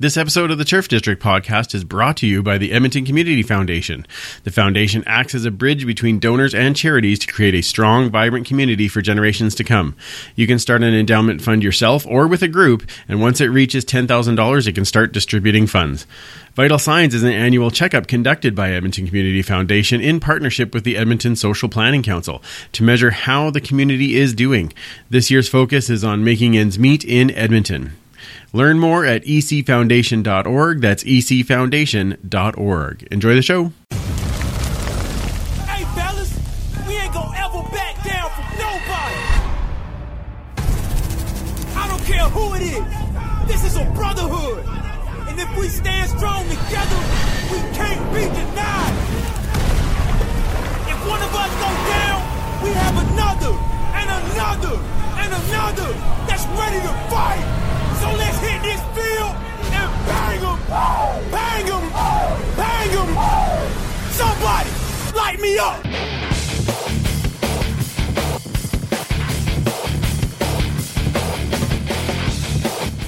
This episode of the Turf District podcast is brought to you by the Edmonton Community Foundation. The foundation acts as a bridge between donors and charities to create a strong, vibrant community for generations to come. You can start an endowment fund yourself or with a group, and once it reaches $10,000, it can start distributing funds. Vital Signs is an annual checkup conducted by Edmonton Community Foundation in partnership with the Edmonton Social Planning Council to measure how the community is doing. This year's focus is on making ends meet in Edmonton. Learn more at ecfoundation.org. That's ecfoundation.org. Enjoy the show. Hey, fellas, we ain't gonna ever back down from nobody. I don't care who it is. This is a brotherhood. And if we stand strong together, we can't be denied. If one of us goes down, we have another, and another, and another that's ready to fight. So let's hit this field and bang bang bang. Somebody, light me up.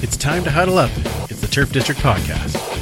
It's time to huddle up. It's the Turf District Podcast.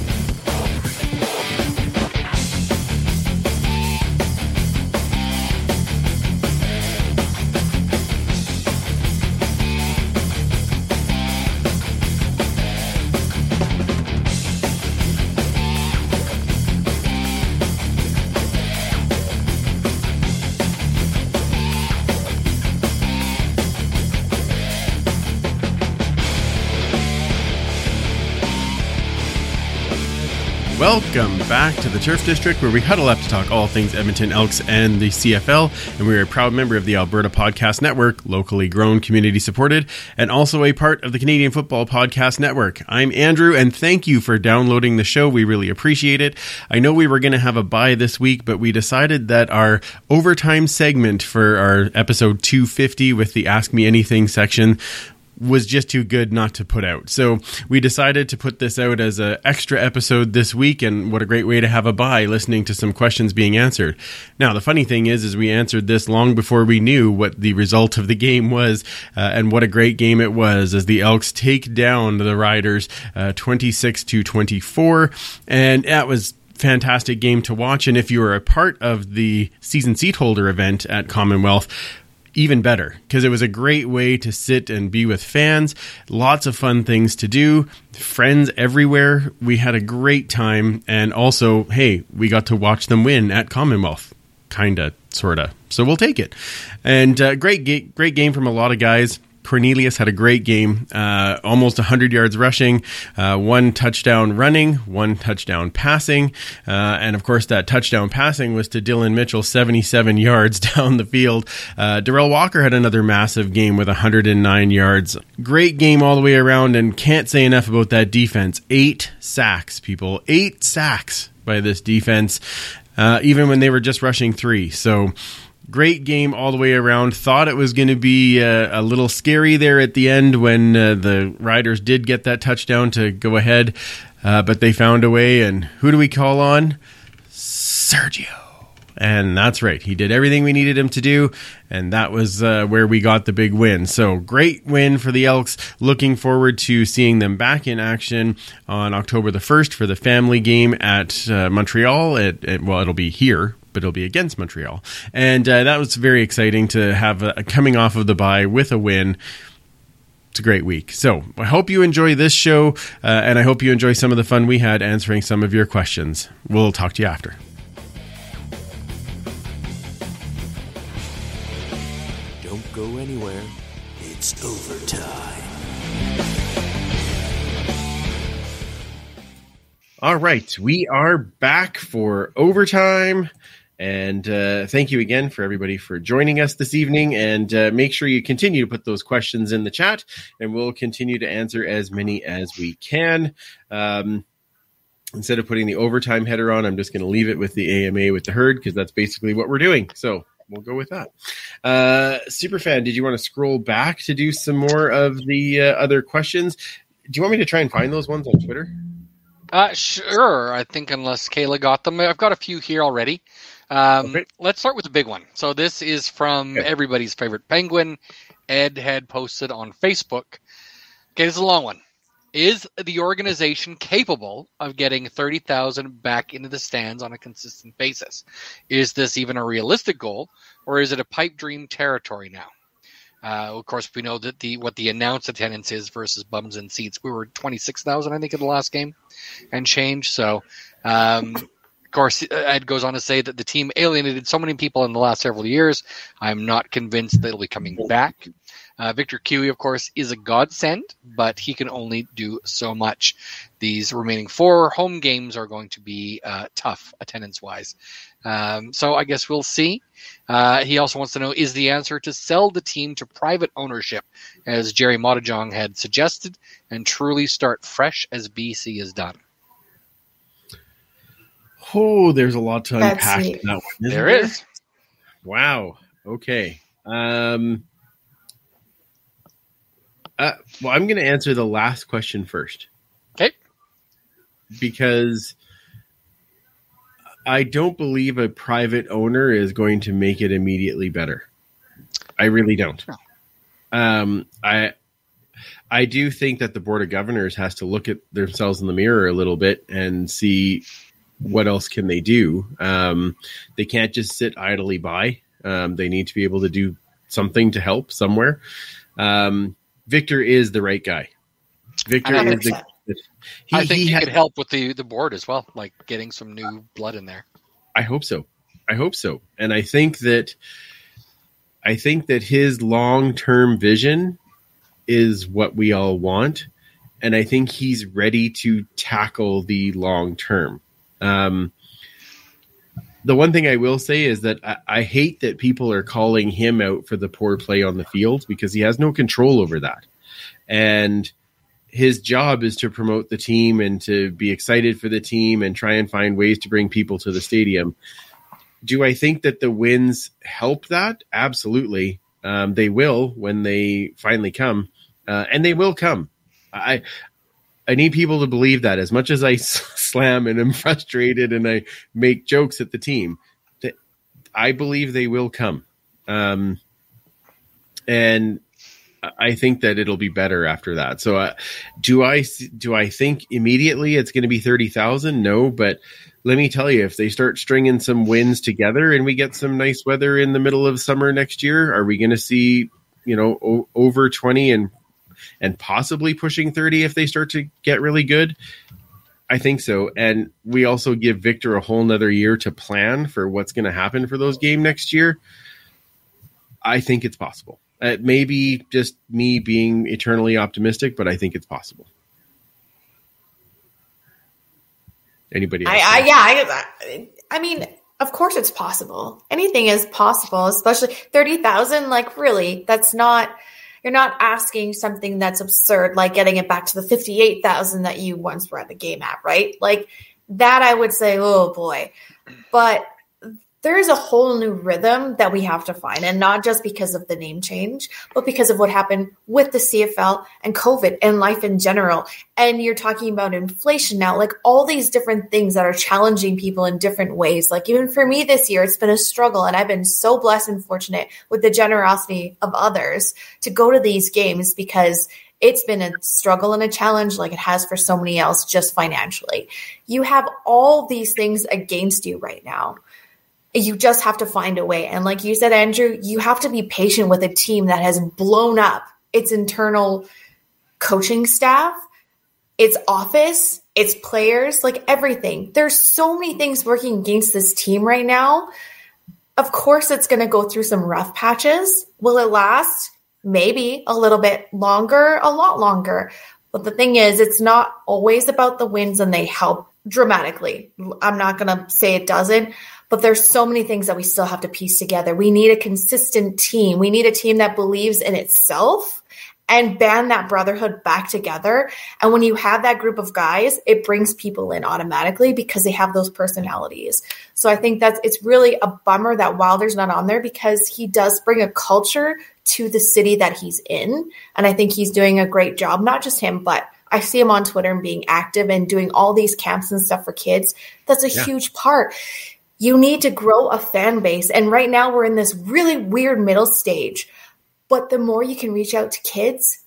Welcome back to the Turf District, where we huddle up to talk all things Edmonton Elks and the CFL. And we are a proud member of the Alberta Podcast Network, locally grown, community supported, and also a part of the Canadian Football Podcast Network. I'm Andrew, and thank you for downloading the show. We really appreciate it. I know we were going to have a bye this week, but we decided that our overtime segment for our episode 250 with the Ask Me Anything section was just too good not to put out. So we decided to put this out as an extra episode this week, and what a great way to have a bye listening to some questions being answered. Now, the funny thing is, is we answered this long before we knew what the result of the game was, uh, and what a great game it was as the Elks take down the Riders uh, 26 to 24, and that was fantastic game to watch. And if you were a part of the season seat holder event at Commonwealth, even better because it was a great way to sit and be with fans. Lots of fun things to do, friends everywhere. We had a great time, and also, hey, we got to watch them win at Commonwealth. Kinda, sorta. So we'll take it. And uh, great, great game from a lot of guys. Cornelius had a great game, uh, almost 100 yards rushing, uh, one touchdown running, one touchdown passing. Uh, and of course, that touchdown passing was to Dillon Mitchell, 77 yards down the field. Uh, Derel Walker had another massive game with 109 yards. Great game all the way around, and can't say enough about that defense. Eight sacks, people. Eight sacks by this defense, uh, even when they were just rushing three. So, great game all the way around. Thought it was going to be uh, a little scary there at the end when uh, the Riders did get that touchdown to go ahead, uh, but they found a way. And who do we call on? Sergio. And that's right. He did everything we needed him to do, and that was uh, where we got the big win. So, great win for the Elks. Looking forward to seeing them back in action on October the 1st for the family game at uh, Montreal. It, it, well, it'll be here, but it'll be against Montreal. And uh, that was very exciting to have a, coming off of the bye with a win. It's a great week. So I hope you enjoy this show, uh, and I hope you enjoy some of the fun we had answering some of your questions. We'll talk to you after. Don't go anywhere. It's overtime. All right, we are back for overtime. And uh, thank you again for everybody for joining us this evening. And uh, make sure you continue to put those questions in the chat, and we'll continue to answer as many as we can. Um, instead of putting the overtime header on, I'm just going to leave it with the AMA with the herd because that's basically what we're doing. So we'll go with that. Uh, Superfan, did you want to scroll back to do some more of the uh, other questions? Do you want me to try and find those ones on Twitter? Uh, sure. I think unless Kayla got them, I've got a few here already. Um, Okay. Let's start with the big one. So this is from Okay. everybody's favorite penguin. Ed had posted on Facebook. Okay, this is a long one. Is the organization capable of getting 30,000 back into the stands on a consistent basis? Is this even a realistic goal or is it a pipe dream territory now? Uh, of course, we know that the what the announced attendance is versus bums and seats. We were 26,000, I think, in the last game and change. So, um, course, Ed goes on to say that the team alienated so many people in the last several years. I'm not convinced they'll be coming back. Uh, Victor Cui, of course, is a godsend, but he can only do so much. These remaining four home games are going to be uh, tough attendance wise. Um, so I guess we'll see. Uh, he also wants to know is the answer to sell the team to private ownership, as Jerry Mottijong had suggested, and truly start fresh as BC has done? Oh, there's a lot to That's unpack neat. in that one. isn't There is. Wow. Okay. Um, uh, well, I'm going to answer the last question first Okay. because I don't believe a private owner is going to make it immediately better. I really don't. No. Um, I I do think that the board of governors has to look at themselves in the mirror a little bit and see what else can they do. Um, they can't just sit idly by. Um, they need to be able to do something to help somewhere. Um, Victor is the right guy. Victor I is the. He, I think he he, had- could help with the, the board as well, like getting some new blood in there. I hope so. I hope so. And I think that I think that his long-term vision is what we all want and I think he's ready to tackle the long term. Um the one thing I will say is that I, I hate that people are calling him out for the poor play on the field because he has no control over that. And his job is to promote the team and to be excited for the team and try and find ways to bring people to the stadium. Do I think that the wins help that? Absolutely. Um, they will when they finally come, uh, and they will come. I I need people to believe that. As much as I slam and am frustrated and I make jokes at the team, that I believe they will come. Um, and I think that it'll be better after that. So, uh, do I do I think immediately it's going to be thirty thousand? No, but let me tell you, if they start stringing some wins together and we get some nice weather in the middle of summer next year, are we going to see you know o- over twenty and and possibly pushing thirty if they start to get really good? I think so, and we also give Victor a whole nother year to plan for what's going to happen for those game next year. I think it's possible. Uh, it may be just me being eternally optimistic, but I think it's possible. Anybody else? I, I yeah, I, I mean, of course it's possible. Anything is possible, especially 30,000 like really, that's not you're not asking something that's absurd like getting it back to the 58,000 that you once were at the game at, right? Like that I would say, "Oh boy." But there is a whole new rhythm that we have to find, and not just because of the name change, but because of what happened with the CFL and COVID and life in general. And you're talking about inflation now, like all these different things that are challenging people in different ways. Like even for me this year, it's been a struggle, and I've been so blessed and fortunate with the generosity of others to go to these games because it's been a struggle and a challenge like it has for so many else just financially. You have all these things against you right now you just have to find a way. And like you said, Andrew, you have to be patient with a team that has blown up its internal coaching staff, its office, its players, like everything. There's so many things working against this team right now. Of course, it's going to go through some rough patches. Will it last? Maybe a little bit longer, a lot longer. But the thing is, it's not always about the wins and they help dramatically. I'm not going to say it doesn't, but there's so many things that we still have to piece together. We need a consistent team. We need a team that believes in itself and band that brotherhood back together. And when you have that group of guys, it brings people in automatically because they have those personalities. So I think that's it's really a bummer that Wilder's not on there because he does bring a culture to the city that he's in. And I think he's doing a great job, not just him, but I see him on Twitter and being active and doing all these camps and stuff for kids. That's a Yeah. huge part you need to grow a fan base. And right now we're in this really weird middle stage. But the more you can reach out to kids,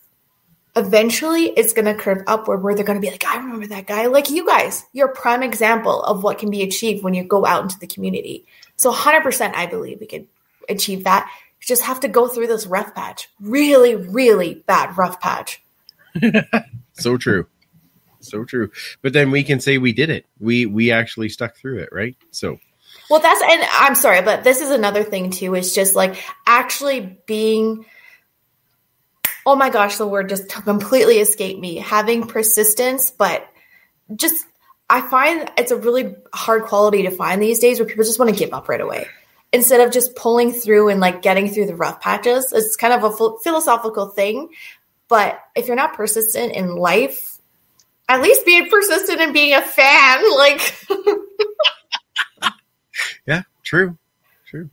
eventually it's going to curve upward where they're going to be like, I remember that guy. Like you guys, you're a prime example of what can be achieved when you go out into the community. So 100% I believe we could achieve that. You just have to go through this rough patch. Really, really bad rough patch. So true. So true. But then we can say we did it. We we actually stuck through it, right? So Well, that's and I'm sorry, but this is another thing too. Is just like actually being. Oh my gosh, the word just completely escaped me. Having persistence, but just I find it's a really hard quality to find these days where people just want to give up right away instead of just pulling through and like getting through the rough patches. It's kind of a philosophical thing, but if you're not persistent in life, at least be persistent in being a fan. Like. true. True.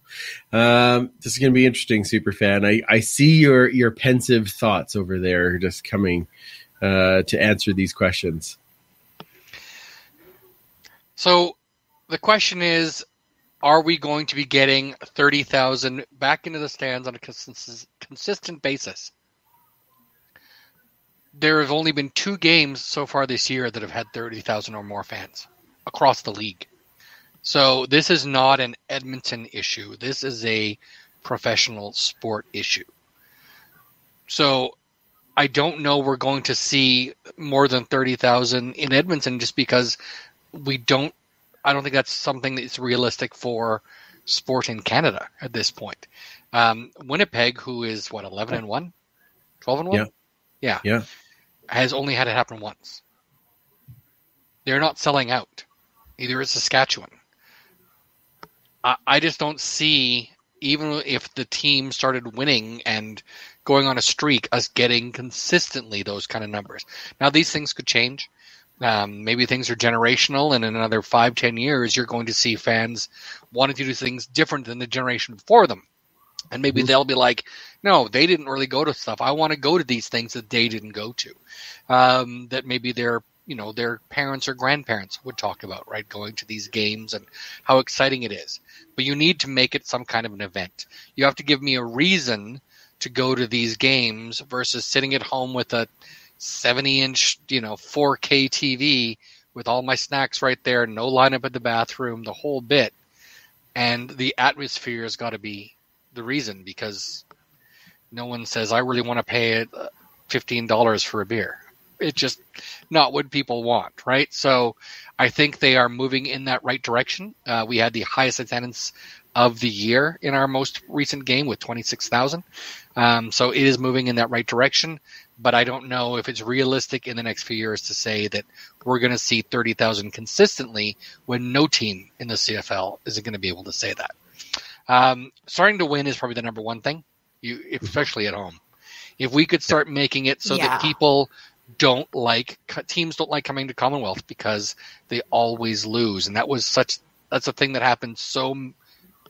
Um, this is going to be interesting, super fan. I, I see your your pensive thoughts over there, just coming uh, to answer these questions. So the question is are we going to be getting 30,000 back into the stands on a consist- consistent basis? There have only been two games so far this year that have had 30,000 or more fans across the league. So this is not an Edmonton issue. This is a professional sport issue. So I don't know we're going to see more than 30,000 in Edmonton just because we don't I don't think that's something that's realistic for sport in Canada at this point. Um, Winnipeg, who is what eleven and one, 12 and one, Yeah. yeah, Yeah. has only had it happen once. They're not selling out. Either is Saskatchewan. I, I just don't see even if the team started winning and going on a streak, us getting consistently those kind of numbers. Now these things could change. Um, maybe things are generational, and in another five, ten years, you're going to see fans wanting to do things different than the generation before them. And maybe they'll be like, no, they didn't really go to stuff. I want to go to these things that they didn't go to. Um, that maybe their, you know, their parents or grandparents would talk about, right? Going to these games and how exciting it is. But you need to make it some kind of an event. You have to give me a reason to go to these games versus sitting at home with a 70 inch, you know, 4K TV with all my snacks right there, no lineup at the bathroom, the whole bit. And the atmosphere has got to be the reason because no one says, I really want to pay uh, $15 for a beer. It's just not what people want, right? So I think they are moving in that right direction. Uh, we had the highest attendance of the year in our most recent game with 26,000. Um, so it is moving in that right direction but I don't know if it's realistic in the next few years to say that we're going to see 30,000 consistently when no team in the CFL is going to be able to say that. Um, starting to win is probably the number one thing, you especially at home. If we could start making it so Yeah. that people don't like teams don't like coming to Commonwealth because they always lose, and that was such that's a thing that happened so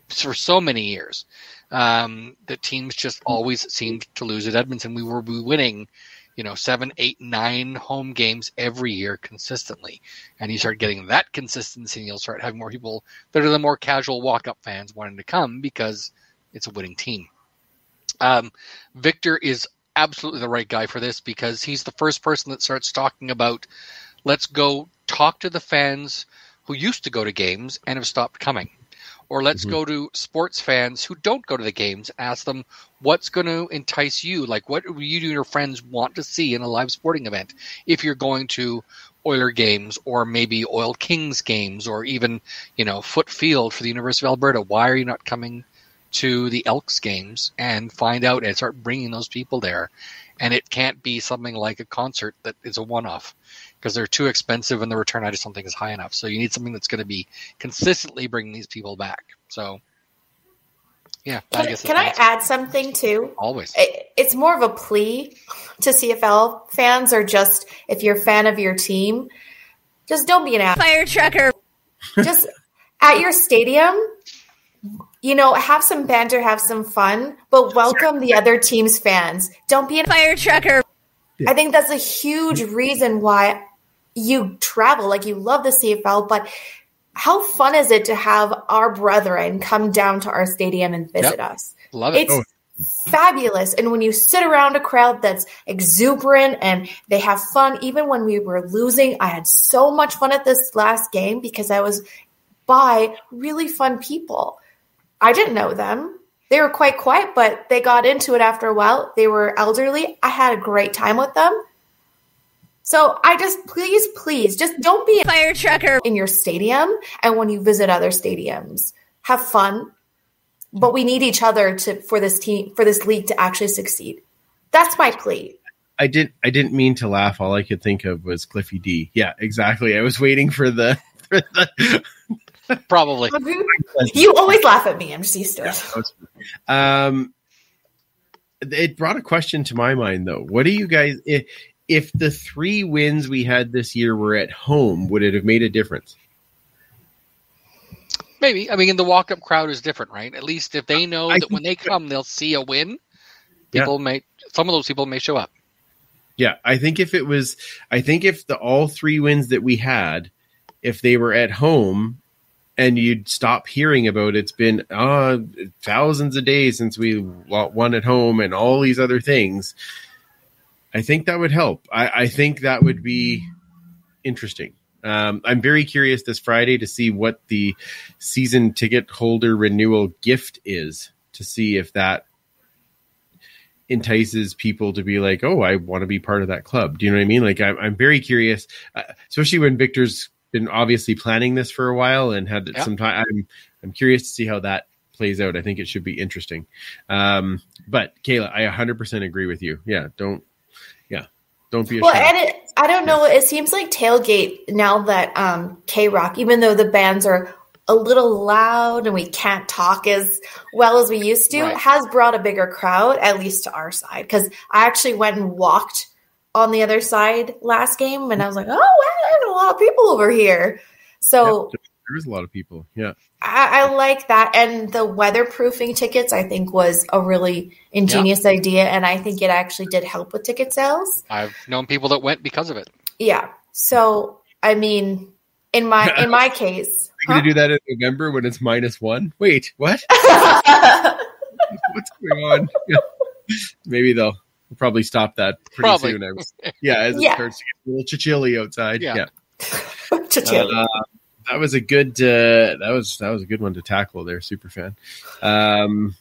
for so many years um, that teams just always seemed to lose at Edmonton. We were winning, you know, seven, eight, nine home games every year consistently. And you start getting that consistency, and you'll start having more people that are the more casual walk up fans wanting to come because it's a winning team. Um, Victor is absolutely the right guy for this because he's the first person that starts talking about let's go talk to the fans who used to go to games and have stopped coming. Or let's Mhm. go to sports fans who don't go to the games ask them what's going to entice you? Like what do you and your friends want to see in a live sporting event? If you're going to oiler games or maybe oil kings games or even you know foot field for the university of alberta why are you not coming to the elks games and find out and start bringing those people there and it can't be something like a concert that is a one-off because they're too expensive and the return I just don't think is high enough. So you need something that's going to be consistently bringing these people back. So yeah, I Can, guess can I add something too? always? It's more of a plea to CFL fans, or just if you're a fan of your team, just don't be an ass. Fire trucker. just at your stadium, you know, have some banter, have some fun, but welcome the other team's fans. Don't be a Fire trucker. I think that's a huge reason why you travel. Like you love the CFL, but how fun is it to have our brethren come down to our stadium and visit us? Love it. It's Oh, fabulous. And when you sit around a crowd that's exuberant and they have fun, even when we were losing, I had so much fun at this last game because I was by really fun people. I didn't know them. They were quite quiet, but they got into it after a while. They were elderly. I had a great time with them. So I just please, please, just don't be a Fire trucker. in your stadium and when you visit other stadiums. Have fun. But we need each other to for this team for this league to actually succeed. That's my plea. I didn't. I didn't mean to laugh. All I could think of was Cliffy D. Yeah, exactly. I was waiting for the. For the Probably. You always laugh at me. I'm just used to it. um, it brought a question to my mind though. What do you guys? If, if the three wins we had this year were at home, would it have made a difference? Maybe. I mean, the walk up crowd is different, right? At least if they know I that when they come, they'll see a win. Yeah. People may, some of those people may show up. Yeah, I think if it was, I think if the all three wins that we had, if they were at home, and you'd stop hearing about it's been uh, thousands of days since we won at home and all these other things. I think that would help. I, I think that would be interesting. Um, I'm very curious this Friday to see what the season ticket holder renewal gift is to see if that entices people to be like, oh, I want to be part of that club. Do you know what I mean? Like, I'm, I'm very curious, uh, especially when Victor's been obviously planning this for a while and had Yeah. some time. I'm, I'm curious to see how that plays out. I think it should be interesting. Um, but Kayla, I 100% agree with you. Yeah, don't, yeah, don't be Well, ashamed. and it, I don't know. It seems like tailgate now that um, K Rock, even though the bands are a little loud and we can't talk as well as we used to, Right. has brought a bigger crowd, at least to our side. Because I actually went and walked on the other side last game, and I was like, "Oh, wow, there's a lot of people over here." So there is a lot of people. Yeah. I, I like that. And the weatherproofing tickets, I think, was a really ingenious idea, and I think it actually did help with ticket sales. I've known people that went because of it. Yeah. So I mean, in my in my case, you going to do that in November when it's minus one? Wait, what? What's going on? Yeah. Maybe they'll we'll probably stop that pretty Probably. soon. I yeah, as it Yeah. starts to get a little chilly outside. Yeah. Yeah. Cha-ching. Uh, that was a good uh, that was that was a good one to tackle there, super fan. Um,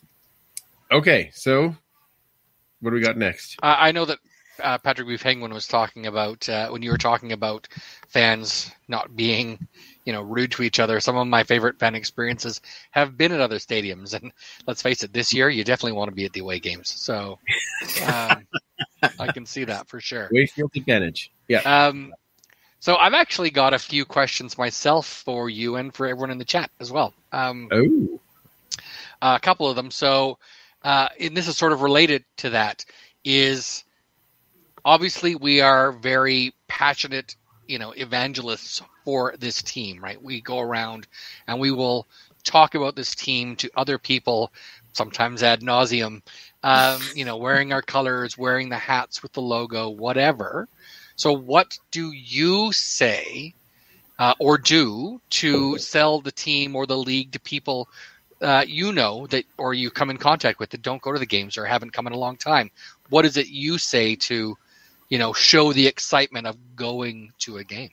okay, so what do we got next? Uh, I know that uh, Patrick Buffington was talking about uh, when you were talking about fans not being, you know, rude to each other. Some of my favorite fan experiences have been at other stadiums, and let's face it, this year you definitely want to be at the away games. So um, I can see that for sure. Wayfield advantage. Yeah. Um, so I've actually got a few questions myself for you and for everyone in the chat as well. Um, Oh, a couple of them. So, uh, and this is sort of related to that. Is obviously we are very passionate, you know, evangelists for this team, right? We go around and we will talk about this team to other people, sometimes ad nauseum. Um, you know, wearing our colors, wearing the hats with the logo, whatever. So, what do you say uh, or do to sell the team or the league to people uh, you know that or you come in contact with that don't go to the games or haven't come in a long time what is it you say to you know show the excitement of going to a game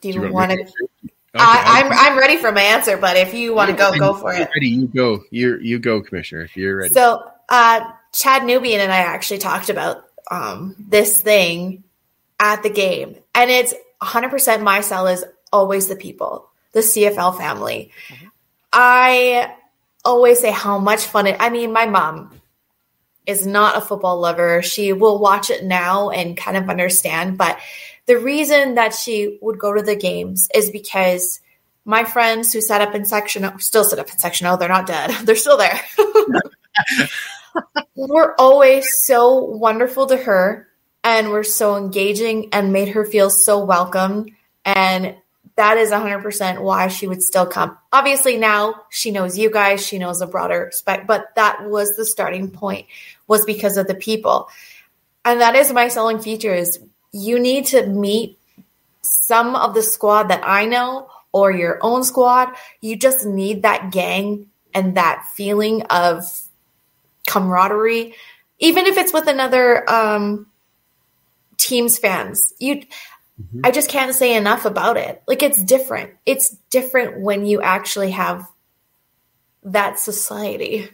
Do Do you you want want to? Okay, I, I'm I'll- I'm ready for my answer, but if you want to go, go for it. Ready, you go. You you go, Commissioner. If you're ready. So, uh, Chad Nubian and I actually talked about um, this thing at the game, and it's 100% my cell is always the people, the CFL family. I always say how much fun it. I mean, my mom is not a football lover. She will watch it now and kind of understand, but the reason that she would go to the games is because my friends who sat up in section still sit up in section oh they're not dead they're still there were always so wonderful to her and were so engaging and made her feel so welcome and that is 100% why she would still come. Obviously now she knows you guys she knows a broader spec but that was the starting point was because of the people. And that is my selling feature is you need to meet some of the squad that i know or your own squad. You just need that gang and that feeling of camaraderie, even if it's with another um, team's fans. You, I just can't say enough about it. Like it's different. It's different when you actually have that society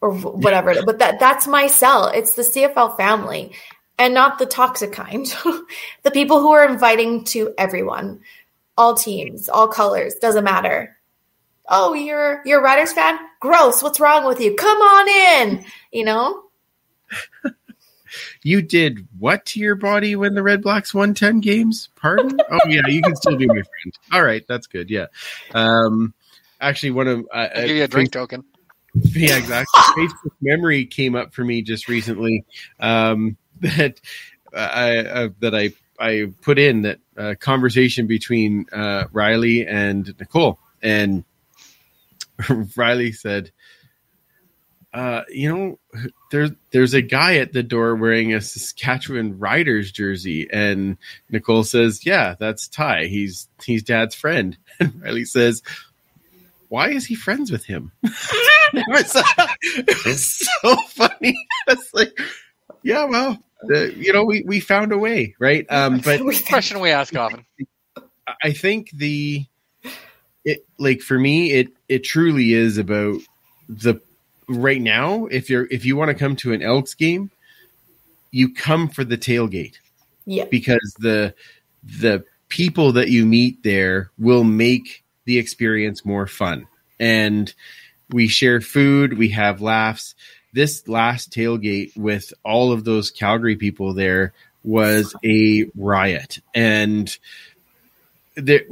or wh- whatever. But that that's my cell. It's the CFL family and not the toxic kind. the people who are inviting to everyone, all teams, all colors, doesn't matter. Oh, you're you're a Riders fan? Gross. What's wrong with you? Come on in. You know? You did what to your body when the Red Blacks won 10 games? Pardon? oh, yeah, you can still be my friend. All right, that's good. Yeah. Um, actually, one of uh, I'll give you a drink token. yeah, exactly. Facebook memory came up for me just recently um, that I uh, that I I put in that uh, conversation between uh, Riley and Nicole, and Riley said, uh, "You know, there's there's a guy at the door wearing a Saskatchewan Riders jersey," and Nicole says, "Yeah, that's Ty. He's he's Dad's friend." And Riley says, "Why is he friends with him?" it, was, it was so funny. It's like, yeah, well, uh, you know, we we found a way, right? Um, but Question we ask often. I think the it like for me it it truly is about the right now if you're if you want to come to an Elks game you come for the tailgate. Yeah. because the the people that you meet there will make the experience more fun. And we share food we have laughs. This last tailgate with all of those calgary people there was a riot. And there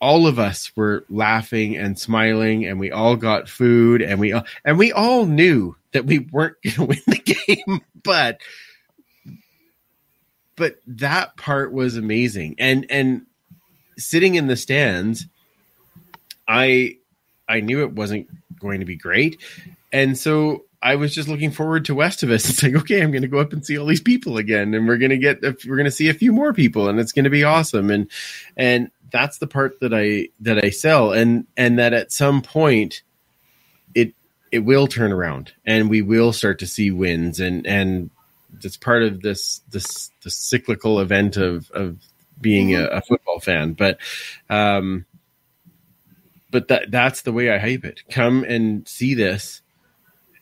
all of us were laughing and smiling and we all got food and we all and we all knew that we weren't going to win the game but but that part was amazing. And and sitting in the stands i i knew it wasn't going to be great. And so i was just looking forward to west of us. It's like okay i'm going to go up and see all these people again and we're going to get we're going to see a few more people and it's going to be awesome. And and that's the part that i that i sell. And and that at some point it it will turn around and we will start to see wins. And and it's part of this this the cyclical event of of being a, a football fan. But um but that that's the way i hype it. Come and see this.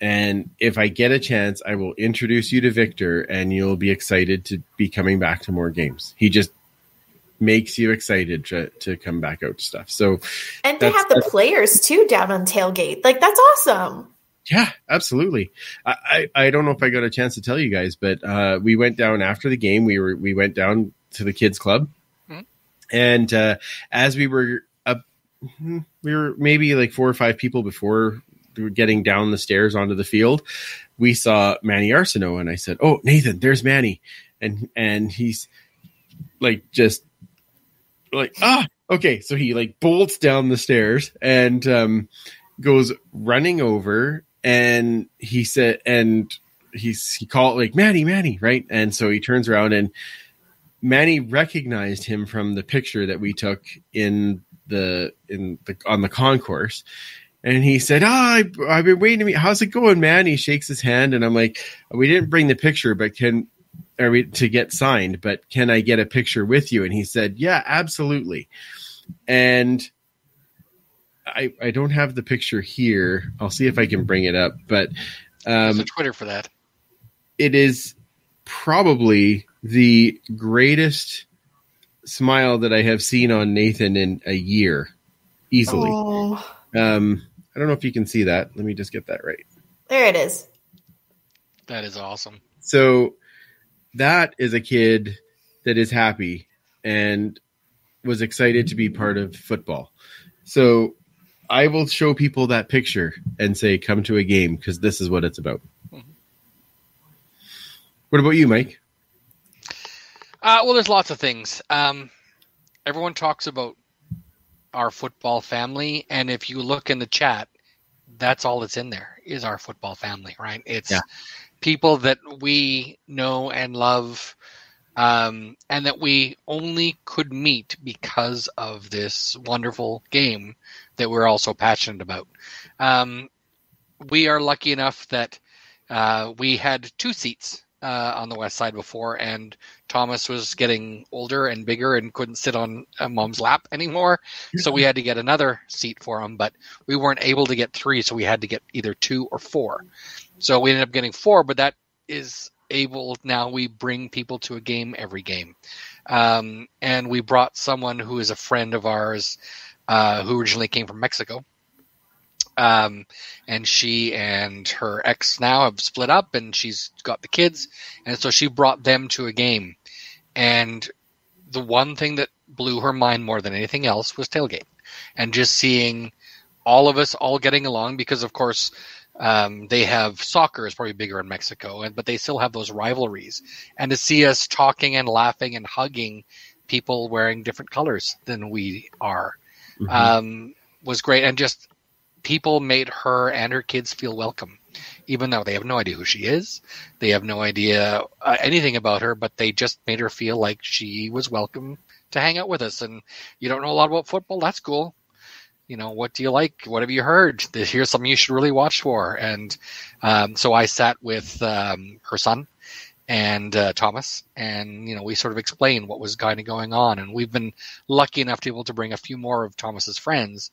And if i get a chance i will introduce you to victor and you'll be excited to be coming back to more games. He just makes you excited to, to come back out to stuff so And they have the players too down on tailgate. Like that's awesome. Yeah, absolutely. I, I, I don't know if I got a chance to tell you guys, but uh, we went down after the game. We were we went down to the kids club, Mhm. and uh, as we were up, we were maybe like four or five people before we were getting down the stairs onto the field. We saw Manny Arsenault, and I said, "Oh, Nathan, there's Manny," and and he's like just like ah! Okay, so he like bolts down the stairs and um, goes running over and he said and he's he called like Manny Manny right? And so he turns around and Manny recognized him from the picture that we took in the in the on the concourse. And he said ah I, I've been waiting to meet how's it going man he shakes his hand and I'm like we didn't bring the picture but can are we to get signed but can I get a picture with you and he said yeah absolutely and I, I don't have the picture here. I'll see if I can bring it up, but There's um, a Twitter for that. it is probably the greatest smile that I have seen on Nathan in a year, easily. Oh, Um, I don't know if you can see that. Let me just get that right. there it is. That is awesome. So that is a kid that is happy and was excited to be part of football. So I will show people that picture and say, come to a game because this is what it's about. What about you, Mike? Uh, well, there's lots of things. Um, everyone talks about our football family, and if you look in the chat, that's all that's in there is our football family, right? It's Yeah. People that we know and love, um, and that we only could meet because of this wonderful game that we're all so passionate about. Um, we are lucky enough that uh, we had two seats uh, on the west side before, and Thomas was getting older and bigger and couldn't sit on uh, mom's lap anymore. So we had to get another seat for him, but we weren't able to get three, so we had to get either two or four. So we ended up getting four, but that is able now we bring people to a game every game. Um, and we brought someone who is a friend of ours uh, who originally came from Mexico. Um, and she and her ex now have split up, and she's got the kids, and so she brought them to a game. And the one thing that blew her mind more than anything else was tailgate, and just seeing all of us all getting along because, of course, um, they have soccer is probably bigger in Mexico, and but they still have those rivalries. And to see us talking and laughing and hugging people wearing different colors than we are Mhm. um, was great, and just people made her and her kids feel welcome, even though they have no idea who she is, they have no idea uh, anything about her, but they just made her feel like she was welcome to hang out with us. And you don't know a lot about football? That's cool. You know, what do you like? What have you heard? This- Here's something you should really watch for. And um, so I sat with um, her son and uh, Thomas, and you know, we sort of explained what was kind of going on. And we've been lucky enough to be able to bring a few more of Thomas's friends,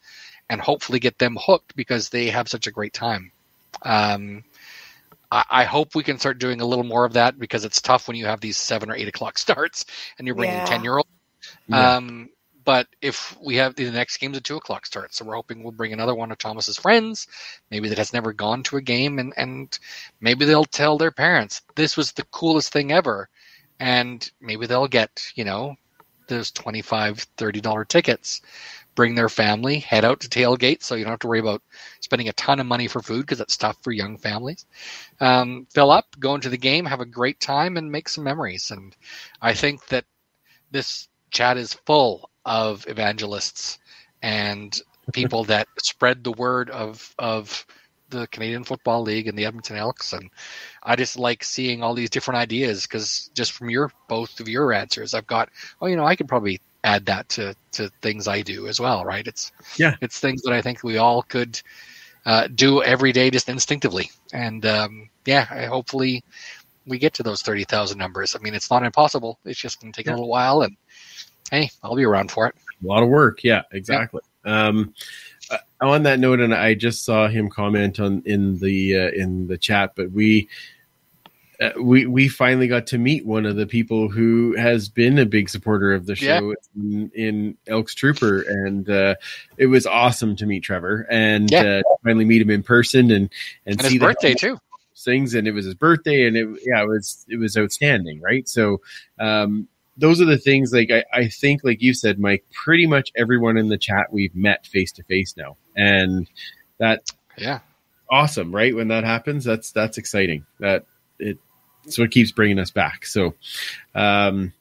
and hopefully get them hooked because they have such a great time. Um, I, I hope we can start doing a little more of that because it's tough when you have these seven or eight o'clock starts and you're bringing Yeah. ten year olds. Yeah. Um, but if we have the next game's a two o'clock start, so we're hoping we'll bring another one of Thomas's friends, maybe that has never gone to a game, and and maybe they'll tell their parents this was the coolest thing ever, and maybe they'll get you know those 25 30 dollar tickets. Bring their family head out to tailgate so you don't have to worry about spending a ton of money for food because it's tough for young families. Um, fill up go into the game have a great time and make some memories. And i think that this chat is full of evangelists and people that spread the word of of the Canadian Football League and the Edmonton Elks, and I just like seeing all these different ideas because just from your both of your answers, I've got oh you know I could probably add that to to things I do as well, right? It's Yeah. it's things that I think we all could uh, do every day just instinctively, and um, yeah, I, hopefully we get to those thirty thousand numbers. I mean, it's not impossible. It's just going to take a little while, and hey, I'll be around for it. a lot of work yeah exactly um uh, on that note and i just saw him comment on in the uh, in the chat but we uh, we we finally got to meet one of the people who has been a big supporter of the Yeah. show in, in Elks Trooper, and uh, it was awesome to meet Trevor and Yeah. uh, finally meet him in person and and, And see his birthday too. things and it was his birthday and it yeah it was it was outstanding right so um those are the things like I, I think like you said mike pretty much everyone in the chat we've met face to face now and that Yeah. awesome right when that happens that's that's exciting that it so it keeps bringing us back so um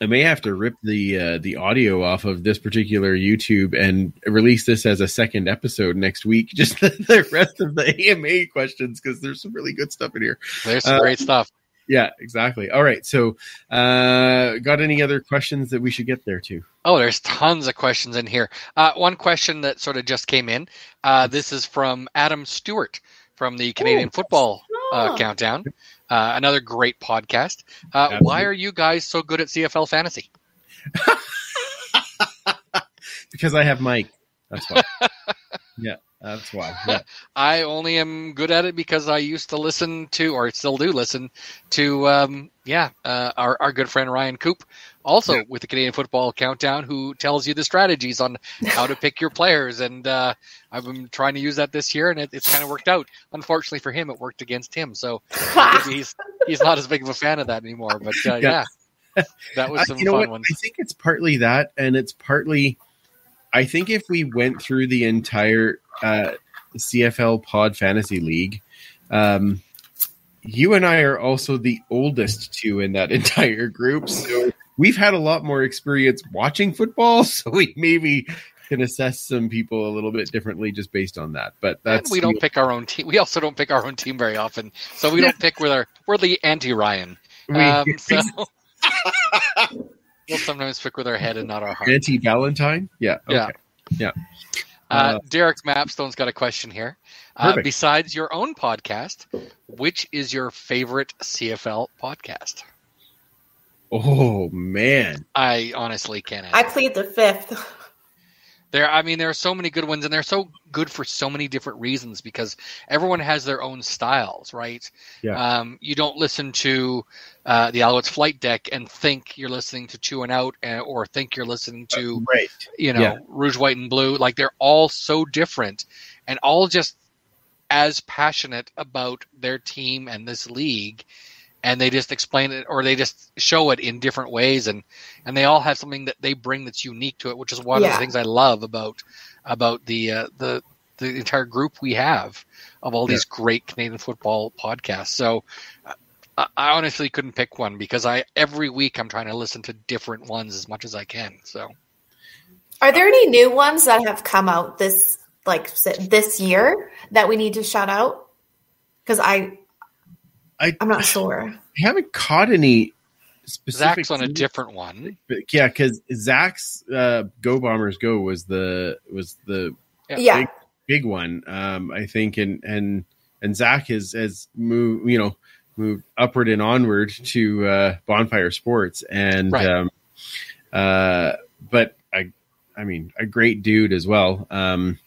I may have to rip the uh, the audio off of this particular YouTube and release this as a second episode next week. Just the, the rest of the AMA questions because there's some really good stuff in here. There's some Uh, great stuff. Yeah, exactly. All right, so uh, got any other questions that we should get there to? Oh, there's tons of questions in here. Uh, one question that sort of just came in. Uh, this is from Adam Stewart from the Canadian Football uh. Countdown. Uh, another great podcast. Uh, why are you guys so good at CFL fantasy? Because I have Mike. That's why. yeah, that's why. Yeah. I only am good at it because I used to listen to, or still do listen to, um, yeah, uh, our, our good friend Ryan Coop, also with the Canadian Football Countdown, who tells you the strategies on how to pick your players. And uh, I've been trying to use that this year, and it, it's kind of worked out. Unfortunately for him, it worked against him. So he's he's not as big of a fan of that anymore. But uh, yeah. Yeah. that was some you know fun what? ones. I think it's partly that, and it's partly. I think if we went through the entire uh, CFL Pod Fantasy League, um, you and I are also the oldest two in that entire group, so we've had a lot more experience watching football. So we maybe can assess some people a little bit differently just based on that. But that's and we don't pick our own team. We also don't pick our own team very often, so we don't pick with our. We're the anti Ryan. Um, so we'll sometimes pick with our head and not our heart. anti Valentine. Yeah. Okay. Yeah. Uh, Uh, Derek Mapstone's got a question here. Uh, besides your own podcast, which is your favorite CFL podcast? oh man, I honestly can't. I plead the fifth. There, I mean, there are so many good ones, and they're so good for so many different reasons because everyone has their own styles, right? Yeah. Um, you don't listen to uh, the Alouettes flight deck and think you're listening to Chewing Out, uh, or think you're listening to right? you know Yeah. rouge white and blue like they're all so different and all just as passionate about their team and this league and they just explain it or they just show it in different ways and and they all have something that they bring that's unique to it which is one of the things i love about about the uh, the the entire group we have of all these great canadian football podcasts. So I, I honestly couldn't pick one because i every week i'm trying to listen to different ones as much as i can so. Are there any new ones that have come out this like this year that we need to shout out? Because I, I- I'm not sure. I haven't caught any specific. Zach's on a different one. But yeah, because Zach's uh, "Go Bombers Go" was the was the Yeah. Yeah, big, big one, um, I think, and and and Zach has has moved, you know, moved upward and onward to uh, Bonfire Sports, and Right. um, uh, but I, I mean, a great dude as well. Um,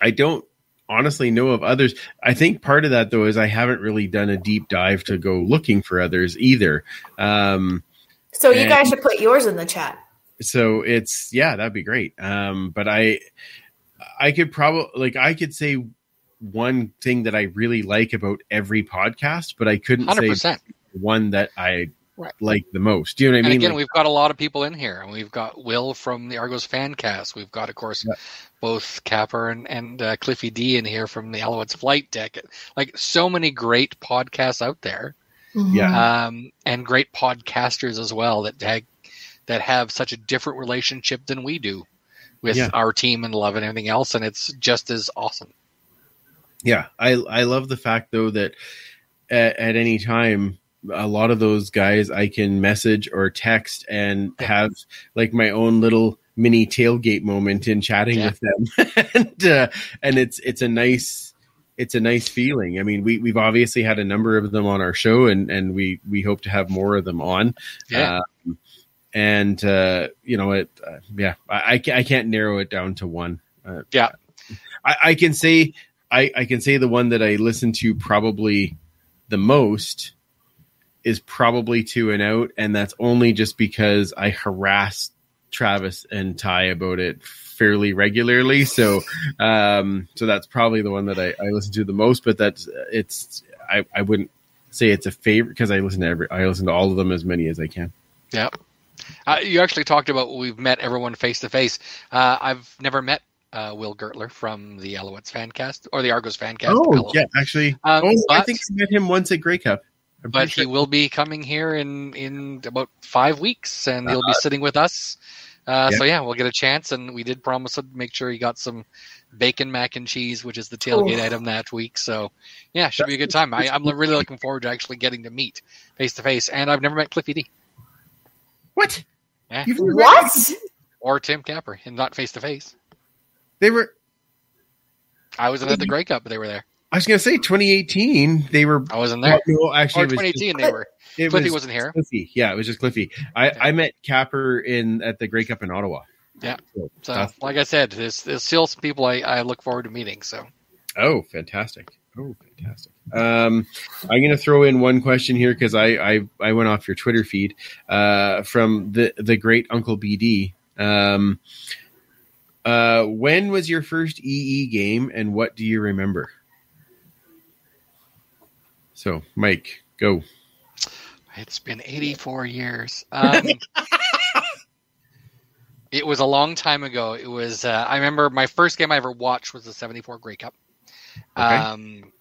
I don't honestly know of others. I think part of that though is I haven't really done a deep dive to go looking for others either. Um, so you And- guys should put yours in the chat. so it's yeah that'd be great um but i i could probably like i could say one thing that i really like about every podcast but i couldn't Hundred say one that i Right. like the most do you know what And i mean again, Like, we've got a lot of people in here, and we've got Will from the Argos fan cast. We've got, of course, Yeah. both Capper and, and uh, Cliffy D in here from the Alouettes flight deck. Like so many great podcasts out there, Mhm. Yeah. um, and great podcasters as well that have, that have such a different relationship than we do with Yeah. our team and love and everything else, and it's just as awesome. yeah i i love the fact though that at, at any time a lot of those guys i can message or text and have like my own little mini tailgate moment in chatting Yeah. with them and uh, and it's it's a nice it's a nice feeling i mean we we've obviously had a number of them on our show and and we we hope to have more of them on Yeah. um, and uh you know it uh, yeah I, I I can't narrow it down to one uh, Yeah. I, I can say I, I can say the one that I listen to probably the most is probably two and out, and that's only just because I harass Travis and Ty about it fairly regularly. So, um, so that's probably the one that I, I listen to the most. But that's it's I, I wouldn't say it's a favorite because I listen to every I listen to all of them as many as I can. Yeah. Uh, you actually talked about we've met everyone face to face. Uh, I've never met uh, Will Gertler from the Alouettes fancast or the Argos fancast. Oh yeah, actually, Um, oh, I think I met him once at Grey Cup. I'm but he will be coming here in in about five weeks, and he'll Uh-huh. be sitting with us. Uh, Yeah. So yeah, we'll get a chance, and we did promise to make sure he got some bacon mac and cheese, which is the tailgate Ooh. item that week. So yeah, should be a good time. I, I'm really looking forward to actually getting to meet face to face, and I've never met Cliffy D what? Yeah. You've never- What? or Tim Capper, and not face to face. They were. I wasn't at the Grey Cup, but they were there. I was going to say 2018. They were. I wasn't there. No, actually, Or it was 2018, just- they were. it Cliffy was wasn't here. Cliffy. Yeah, it was just Cliffy. I, I met Capper in at the Grey Cup in Ottawa. Yeah. So, So, like I said, there's, there's still some people I, I look forward to meeting. So, oh, fantastic. Oh, fantastic. Um, I'm going to throw in one question here because I, I I went off your Twitter feed uh, from the the great Uncle BD. Um, uh, when was your first EE game, and what do you remember? So, Mike, go. it's been 84 years. Um, it was a long time ago. It was, uh, I remember my first game I ever watched was the 74 Grey Cup. Okay. Um,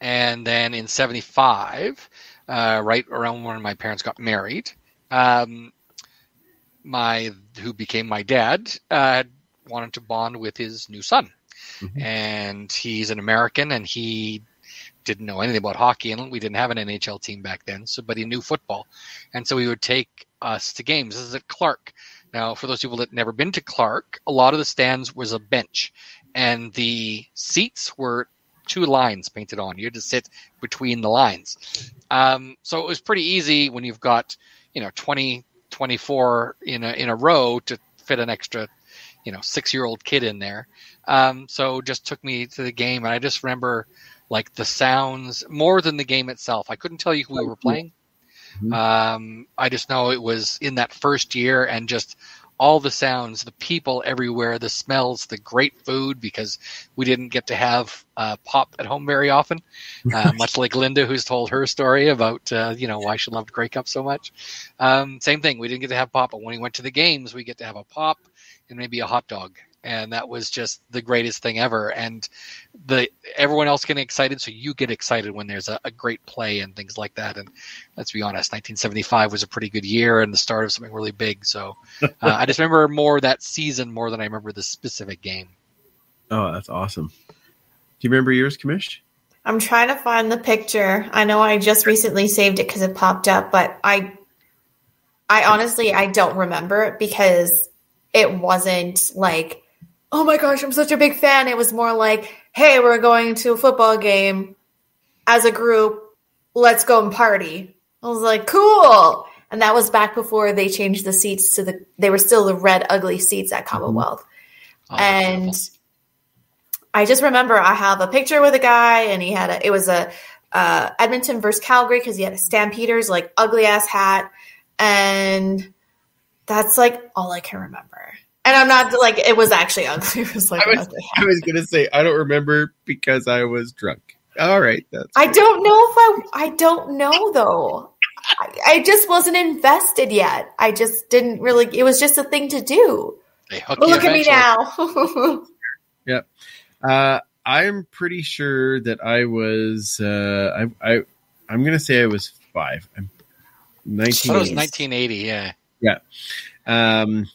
and then in 75, uh, right around when my parents got married, um, my who became my dad uh, wanted to bond with his new son, Mhm. and he's an American, and he didn't know anything about hockey, and we didn't have an NHL team back then. So, but he knew football, and so he would take us to games. This is at Clarke, Now, for those people that never been to Clarke, a lot of the stands was a bench, and the seats were two lines painted on. You had to sit between the lines. Um, so it was pretty easy when you've got, you know, 20, 24 in a, in a row to fit an extra, you know, six year old kid in there. Um, so just took me to the game. And I just remember like the sounds more than the game itself. I couldn't tell you who we were playing. Um, I just know it was in that first year and just all the sounds, the people everywhere, the smells, the great food, because we didn't get to have uh, pop at home very often, uh, much like Linda, who's told her story about uh, you know why she loved Grey Cup so much. Um, same thing, we didn't get to have pop, but when we went to the games, we get to have a pop and maybe a hot dog, and that was just the greatest thing ever. And the everyone else getting excited, so you get excited when there's a, a great play and things like that. And let's be honest, 1975 was a pretty good year and the start of something really big. So uh, I just remember more that season more than I remember the specific game. Oh, that's awesome. Do you remember yours, Commish? I'm trying to find the picture. I know I just recently saved it because it popped up, but I, I honestly I don't remember it because it wasn't like, oh my gosh, I'm such a big fan. It was more like, hey, we're going to a football game as a group. Let's go and party. I was like, cool. And that was back before they changed the seats to the. They were still the red ugly seats at Commonwealth, Oh, and. beautiful. I just remember I have a picture with a guy, and he had a. It was a uh, Edmonton versus Calgary because he had a Stampeders like ugly ass hat, and that's like all I can remember. And I'm not like it was actually ugly. It was like I was- I was gonna say I don't remember because I was drunk. All right, that's I don't know if I. I don't know though. I, I just wasn't invested yet. I just didn't really. It was just a thing to do. They But you look at me eventually. now. Uh, I'm pretty sure that I was. Uh, I, I I'm gonna say I was five. I'm I thought it was 1980. Yeah. Yeah. Um,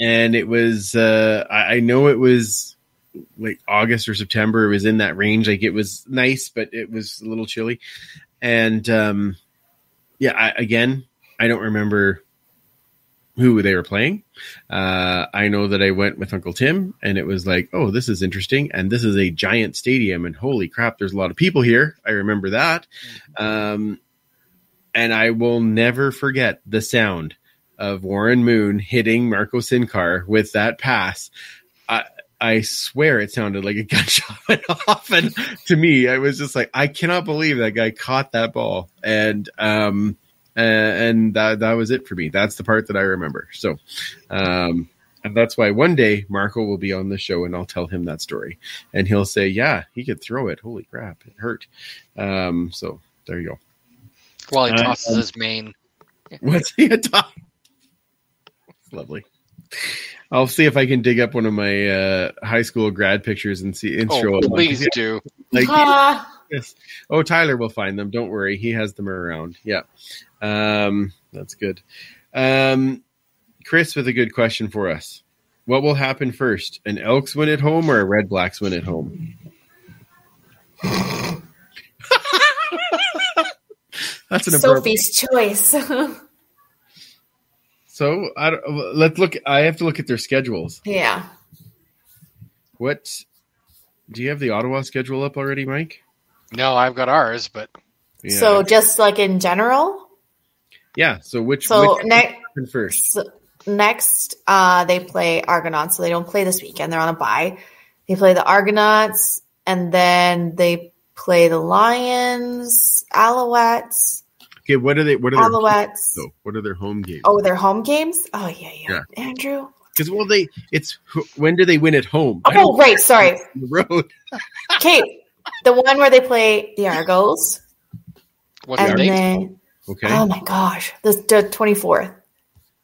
and it was. Uh, I, I know it was like August or September. It was in that range. Like it was nice, but it was a little chilly. And um, yeah, I, again, I don't remember who they were playing. Uh, I know that I went with Uncle Tim, and it was like, oh, this is interesting, and this is a giant stadium, and holy crap, there's a lot of people here. I remember that, um, and I will never forget the sound of Warren Moon hitting Marco Cyncar with that pass. I, I swear it sounded like a gunshot went off, and to me, I was just like, I cannot believe that guy caught that ball, and um, uh, and that that was it for me. That's the part that I remember. So, um, and that's why one day Marco will be on the show, and I'll tell him that story, and he'll say, "Yeah, he could throw it. Holy crap, it hurt." Um, so there you go. While he Uh, tosses his mane. What's he a top? It's lovely. I'll see if I can dig up one of my uh, high school grad pictures and see and show Oh, it on- please do. Like, Ah, yes. Oh, Tyler will find them. Don't worry, he has them around. Yeah, um, that's good. Um, Chris with a good question for us. What will happen first? An Elks win at home or a Redblacks win at home? That's an. Sophie's choice. So I don't, let's look. I have to look at their schedules. yeah. What do you have the Ottawa schedule up already, Mike? No, I've got ours, but Yeah. So just like in general. yeah. So which So which next first? So next, uh, they play Argonauts. So they don't play this weekend. They're on a bye. They play the Argonauts, and then they play the Lions, Alouettes, Okay, what are they? What are their Alouettes. so what are their home games? Oh, their home games. Oh yeah, yeah. yeah. Andrew. because well, they it's when do they win at home? Oh right, sorry. the road. Okay, the one where they play the Argos, what's the and then Okay, oh my gosh, the twenty fourth,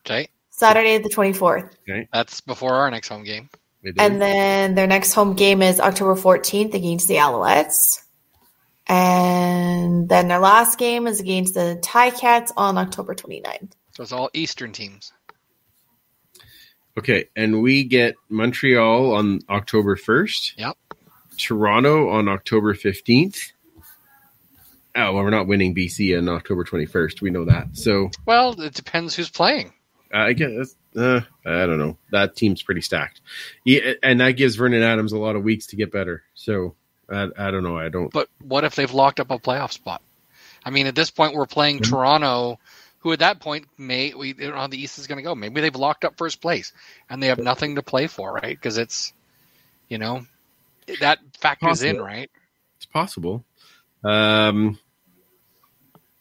Okay. Saturday the twenty fourth. Okay. That's before our next home game. And then their next home game is October 14th against the Alouettes. And then their last game is against the Cats on October 29th. So it's all Eastern teams. okay, and we get Montreal on October first. Yep. Toronto on October fifteenth. Oh well, we're not winning BC on October twenty first. We know that. So Well, it depends who's playing. I guess uh, I don't know. That team's pretty stacked, yeah, and that gives Vernon Adams a lot of weeks to get better. So I, I don't know. I don't. But what if they've locked up a playoff spot? I mean, at this point, we're playing Mhm. Toronto, who at that point may we don't know how the East is going to go. Maybe they've locked up first place and they have nothing to play for, right? Because it's, you know, that factors in, right? It's possible. Um.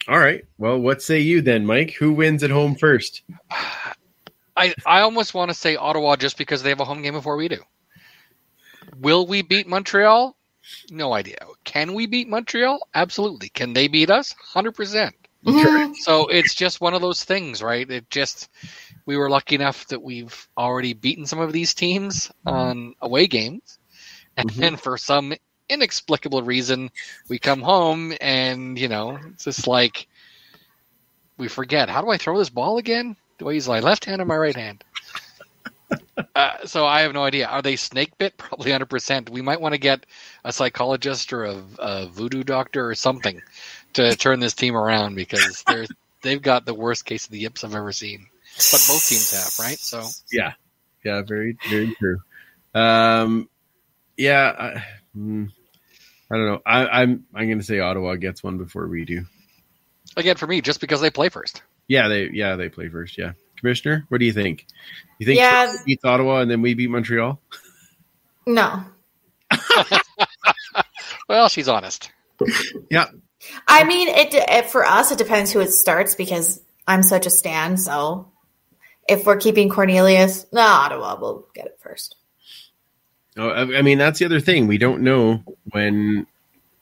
All right. Well, what say you then, Mike? Who wins at home first? I I almost want to say Ottawa just because they have a home game before we do. Will we beat Montreal? No idea. Can we beat Montreal? Absolutely. Can they beat us? Hundred percent. Mhm. So it's just one of those things, right? It just we were lucky enough that we've already beaten some of these teams on away games, and Mhm. then for some inexplicable reason, we come home and you know it's just like we forget how do I throw this ball again? Do I use my left hand or my right hand? Uh, so I have no idea. Are they snake bit? Probably hundred percent. We might want to get a psychologist or a, a voodoo doctor or something to turn this team around because they're they've got the worst case of the yips I've ever seen. But both teams have, right? So Yeah. Yeah. Very. Very true. Um. Yeah. I, hmm, I don't know. I, I'm. I'm going to say Ottawa gets one before we do. again, for me, just because they play first. Yeah. They. Yeah. They play first. Yeah. Commissioner, what do you think? You think Yeah. Toronto beats Ottawa and then we beat Montreal? No. Well, she's honest. Yeah. I mean, it, it for us. It depends who it starts because I'm such a stan. So if we're keeping Cornelius, no, Ottawa will get it first. Oh, I, I mean, that's the other thing. We don't know when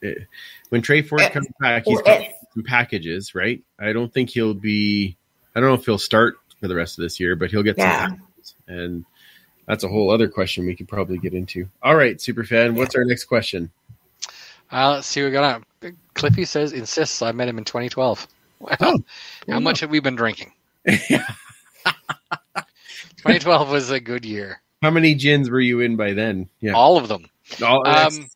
eh, when Tre Ford comes back. He's got some packages, right? I don't think he'll be. I don't know if he'll start for the rest of this year, but he'll get Yeah. some and that's a whole other question we could probably get into. All right, super superfan, what's our next question? Uh, let's see what we got on. Cliffy says insists I met him in 2012. Well, Oh, how much have we been drinking? 2012 was a good year. How many gins were you in by then? Yeah, All of them. All- Um,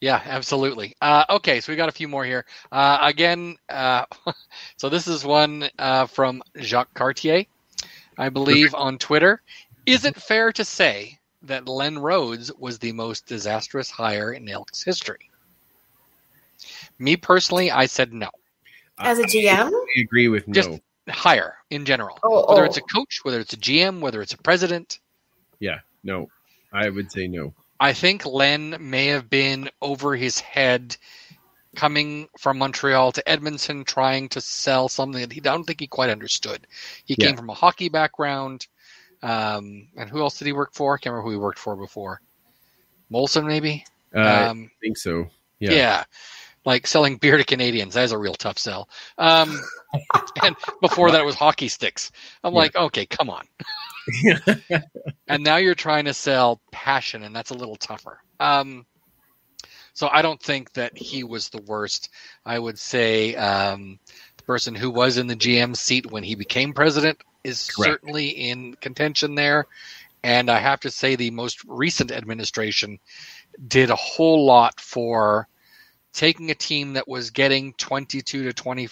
yeah, absolutely. Uh, okay, so we got a few more here. Uh, again, uh, so this is one uh, from Jacques Cartier, I believe, on Twitter. Is it fair to say that Len Rhodes was the most disastrous hire in Elks history? Me personally, I said no. As a GM, I agree with no. Just hire in general, Oh, whether oh. it's a coach, whether it's a GM, whether it's a president. yeah, no. I would say no. I think Len may have been over his head coming from Montreal to Edmonton trying to sell something that he I don't think he quite understood. He Yeah. came from a hockey background. Um, and who else did he work for? I can't remember who he worked for before. Molson, maybe? Uh, I um, think so. yeah. Yeah. Like selling beer to Canadians. That is a real tough sell. Um, and before that, it was hockey sticks. I'm Yeah. like, okay, come on. and now you're trying to sell passion, and that's a little tougher. Um, so I don't think that he was the worst. I would say um, the person who was in the GM seat when he became president is Correct. certainly in contention there. And I have to say, the most recent administration did a whole lot for taking a team that was getting 22 to 20,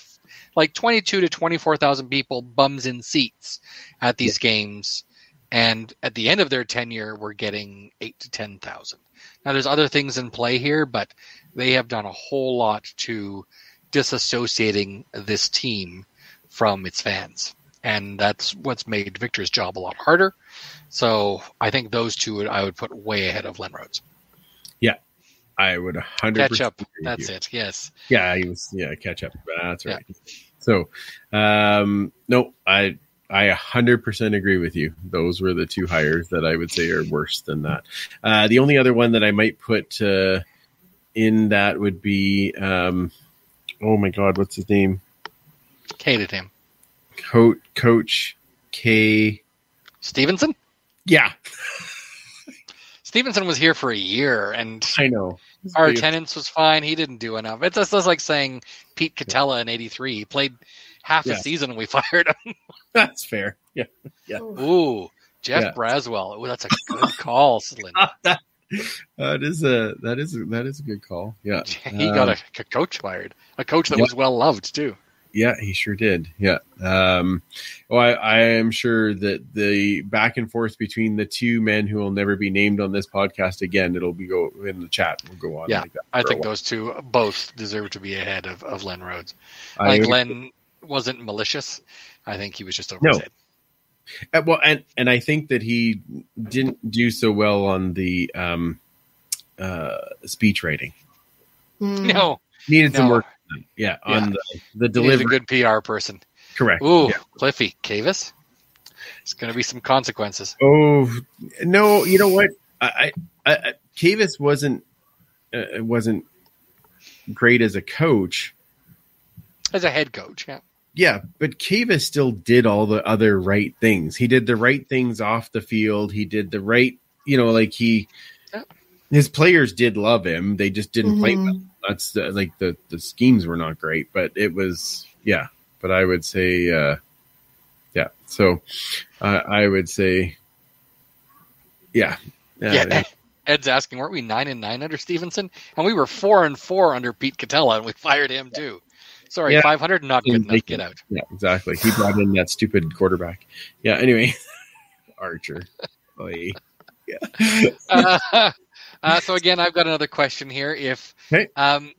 like 22 to 24,000 people bums in seats at these games. And at the end of their tenure, we're getting eight to 10,000. Now, there's other things in play here, but they have done a whole lot to disassociating this team from its fans. And that's what's made Victor's job a lot harder. So I think those two I would put way ahead of Len Rhodes. I would 100% Catch up. That's you. it. Yes. Yeah, he was. Yeah, catch up. That's right. So, um, no, I I hundred percent agree with you. Those were the two hires that I would say are worse than that. Uh, the only other one that I might put uh, in that would be, um, oh my god, what's his name? Hated him. Coach Coach Kay Stephenson? Yeah, Stephenson was here for a year and I know. Our attendance was fine. He didn't do enough. It's just, it's like saying Pete Kettela in 83. He played half Yeah. a season and we fired him. That's fair. Yeah, Yeah. Ooh, Jeff Yeah. Braswell. Ooh, that's a good call, Lynn. that is a that is a, that is a good call. Yeah, He got Uh, a, a coach fired. A coach that Yeah. was well loved, too. Yeah, he sure did. Yeah. Um, well, I, I am sure that the back and forth between the two men who will never be named on this podcast again, it'll be go in the chat. We'll go on. Yeah, like that I think those two both deserve to be ahead of, of Len Rhodes. I Like would- Len wasn't malicious. I think he was just over No. his head. Uh, well, and and I think that he didn't do so well on the um, uh, speech writing. Hmm. No, Needed some work. Done. Yeah, on the the he was a good PR person. Correct. Ooh, Yeah. Cliffy Kavis. It's going to be some consequences. Oh no! You know what? I, I, I Kavis wasn't uh, wasn't great as a coach. As a head coach, yeah. Yeah, but Kavis still did all the other right things. He did the right things off the field. He did the right, you know, like he Yeah. his players did love him. They just didn't play Mhm. well. That's the, like the the schemes were not great, but it was yeah. But I would say uh yeah. So uh, I would say yeah. Uh, yeah. Ed's asking, weren't we nine and nine under Stephenson? And we were four and four under Pete Kettela, and we fired him too. Sorry, Yeah. 500, not good enough. Get out. Yeah, exactly. He brought in that stupid quarterback. Yeah. Anyway, Archer. Yeah. uh, uh, so again, I've got another question here. If Okay. um,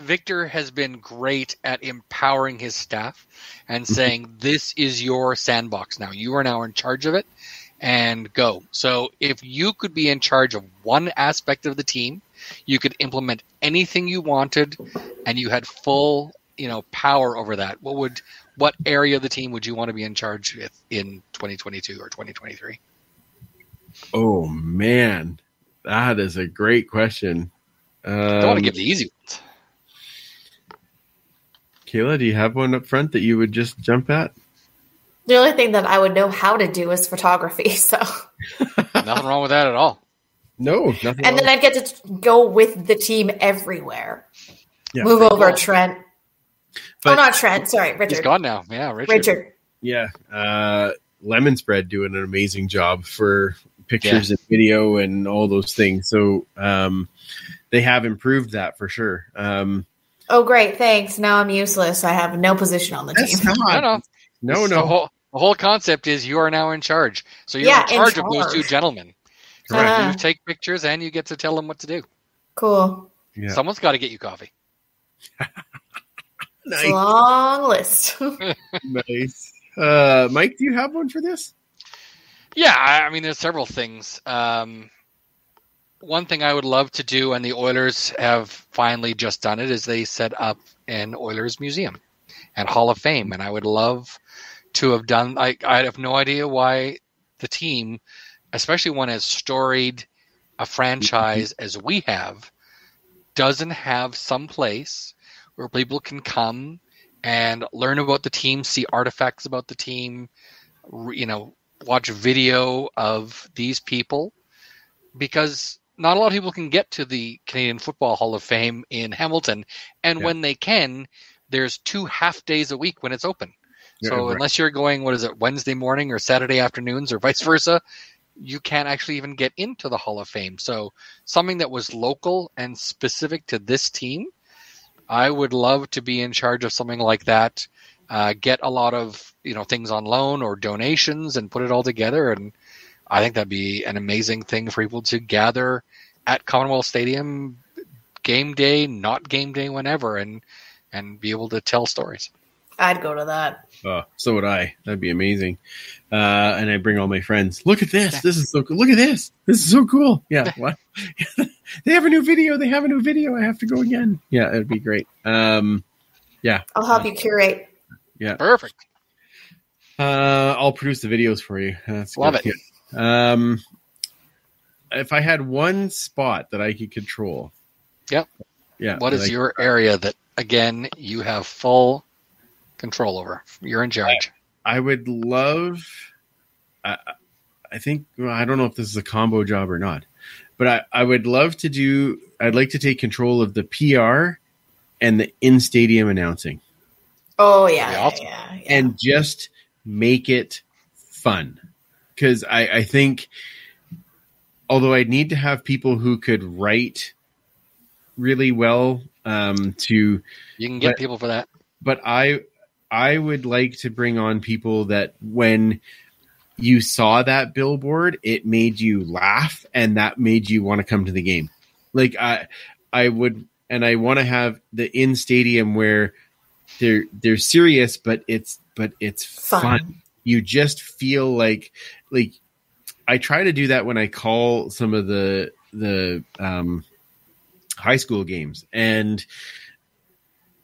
Victor has been great at empowering his staff and Mm-hmm. saying, "This is your sandbox now. You are now in charge of it, and go." So, if you could be in charge of one aspect of the team, you could implement anything you wanted, and you had full, you know, power over that. What would what area of the team would you want to be in charge with in 2022 or 2023? Oh man, that is a great question. Um, I don't want to give the easy ones. Kayla, do you have one up front that you would just jump at? The only thing that I would know how to do is photography. So, Nothing wrong with that at all. No, nothing. and then I'd get to go with the team everywhere. Yeah. Move over, Cool. Trent. But- oh, not Trent. Sorry, He's Richard. gone now. Yeah, Richard. Richard. yeah, uh, Lemon Spread doing an amazing job for pictures and video and all those things. So um, they have improved that for sure. Um, Oh, great. Thanks. Now I'm useless. I have no position on the team. that's No, not, no, no, no. The whole, the whole concept is you are now in charge. So you're Yeah, in in charge of those two gentlemen. Correct. Uh, You take pictures and you get to tell them what to do. Cool. Yeah. Someone's got to get you coffee. It's a long list. nice. Uh, Mike, do you have one for this? Yeah, I mean, there's several things. Um, one thing I would love to do, and the Oilers have finally just done it, is they set up an Oilers museum and Hall of Fame, and I would love to have done. I I have no idea why the team, especially one as storied a franchise as we have, doesn't have some place where people can come and learn about the team, see artifacts about the team, you know, watch video of these people because not a lot of people can get to the Canadian Football Hall of Fame in Hamilton, and Yeah. when they can, there's two half days a week when it's open. So Yeah, right. unless you're going, what is it, Wednesday morning or Saturday afternoons or vice versa, you can't actually even get into the Hall of Fame. So something that was local and specific to this team, I would love to be in charge of something like that. Uh, get a lot of you know things on loan or donations and put it all together, and I think that'd be an amazing thing for people to gather at Commonwealth Stadium, game day, not game day, whenever, and and be able to tell stories. I'd go to that. Oh, so would I. That'd be amazing. Uh, and I bring all my friends. Look at this. This is so cool. Look at this. This is so cool. Yeah. What? they have a new video. They have a new video. I have to go again. Yeah, it'd be great. Um, yeah. I'll help you curate. Perfect. uh, I'll produce the videos for you. That's Love good. Yeah. Um, if I had one spot that I could control. Yep. Yeah. What is like- your area that again you have full control over? You're in charge. I would love. I, I think well, I don't know if this is a combo job or not, but I, I would love to do. I'd like to take control of the PR and the in stadium announcing, Oh yeah, Yeah, yeah, yeah, yeah. and just make it fun. Because I, I think, although I'd need to have people who could write really well um, to You can get But- people for that. but I I would like to bring on people that when you saw that billboard, it made you laugh and that made you want to come to the game. Like I I would and I want to have the in stadium where they're they're serious but it's but it's fun. Fun. You just feel like like I try to do that when I call some of the the um high school games and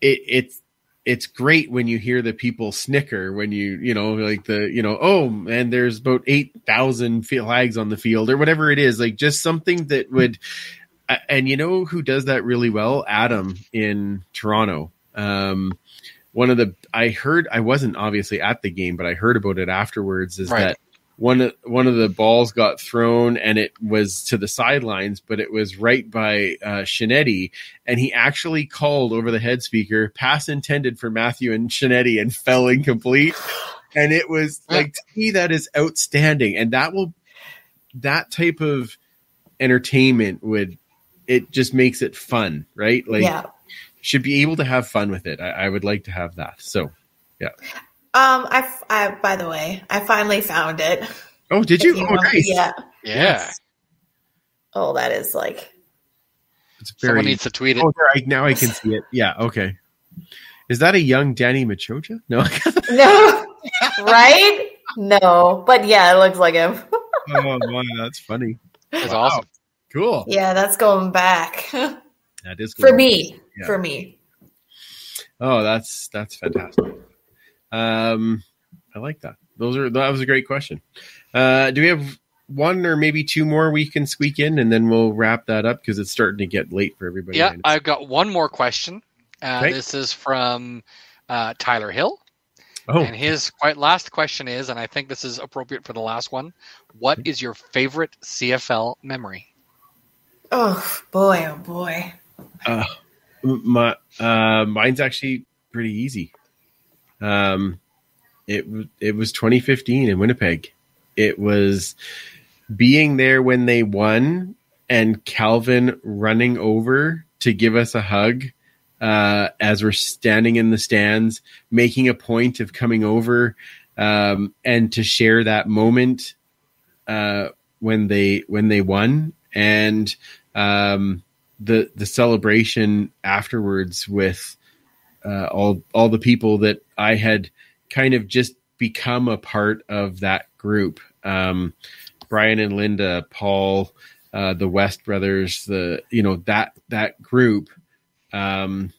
it it's it's great when you hear the people snicker when you you know like the you know oh and there's about 8000 flags on the field or whatever it is like just something that would and you know who does that really well adam in toronto um one of the i heard i wasn't obviously at the game but i heard about it afterwards is Right. that one of one of the balls got thrown and it was to the sidelines, but it was right by uh, Scianitti, and he actually called over the head speaker, "Pass intended for Matthew and Scianitti," and fell incomplete. And it was like to me that is outstanding, and that will that type of entertainment would it just makes it fun, right? Like yeah. Should be able to have fun with it. I, I would like to have that. So, yeah. Um, I, I by the way, I finally found it. oh, did you? you Oh, nice. Yeah. Yeah. Oh, that is like It's Someone very needs to tweet it. Oh, there, I, now I can see it. Yeah, okay. Is that a young Danny Maciocia? No. no, right? No, but yeah, it looks like him. oh, wow, that's funny. That's Wow. awesome. Cool. Yeah, that's going back That is for me. Yeah. For me. Oh, that's that's fantastic. Um, I like that. Those are that was a great question. Uh, do we have one or maybe two more we can squeak in, and then we'll wrap that up because it's starting to get late for everybody. Yeah, I've got one more question. Uh, Okay. This is from uh, Tyler Hill. oh, And his quite last question is, and I think this is appropriate for the last one What is your favorite CFL memory? Oh boy, oh boy. Uh, my uh, mine's actually pretty easy. Um, it it was 2015 in Winnipeg. It was being there when they won and Calvin running over to give us a hug uh, as we're standing in the stands, making a point of coming over um, and to share that moment uh, when they when they won and um, the the celebration afterwards with uh, all all the people that I had kind of just become a part of that group. Um, Brian and Linda, Paul, uh, the West brothers, the you know that that group. Um,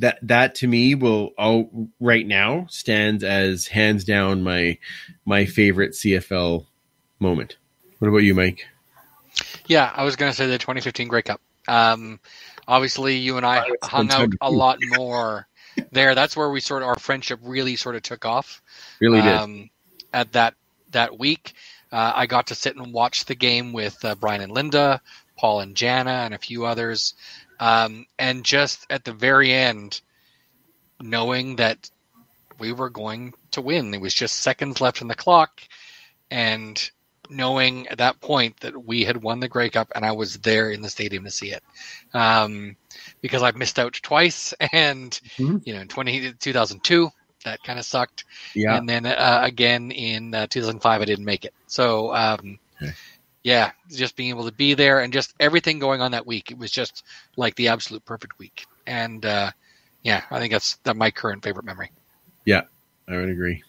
that that to me will all right now stands as hands down my my favorite CFL moment. What about you, Mike? Yeah, I was going to say the 2015 Grey Cup. Um, obviously, you and I hung out a lot more there. That's where we sort of our friendship really sort of took off. Really did. um, at that that week. Uh, I got to sit and watch the game with uh, Brian and Linda, Paul and Jana, and a few others. Um, and just at the very end, knowing that we were going to win, there was just seconds left in the clock, and knowing at that point that we had won the Grey Cup, and I was there in the stadium to see it. Um, because I've missed out twice, and Mhm. you know, in 20, 2002, that kind of sucked yeah. and then uh, again in uh, 2005 i didn't make it so um, Okay. yeah just being able to be there and just everything going on that week it was just like the absolute perfect week and uh, yeah i think that's that my current favorite memory Yeah, I would agree.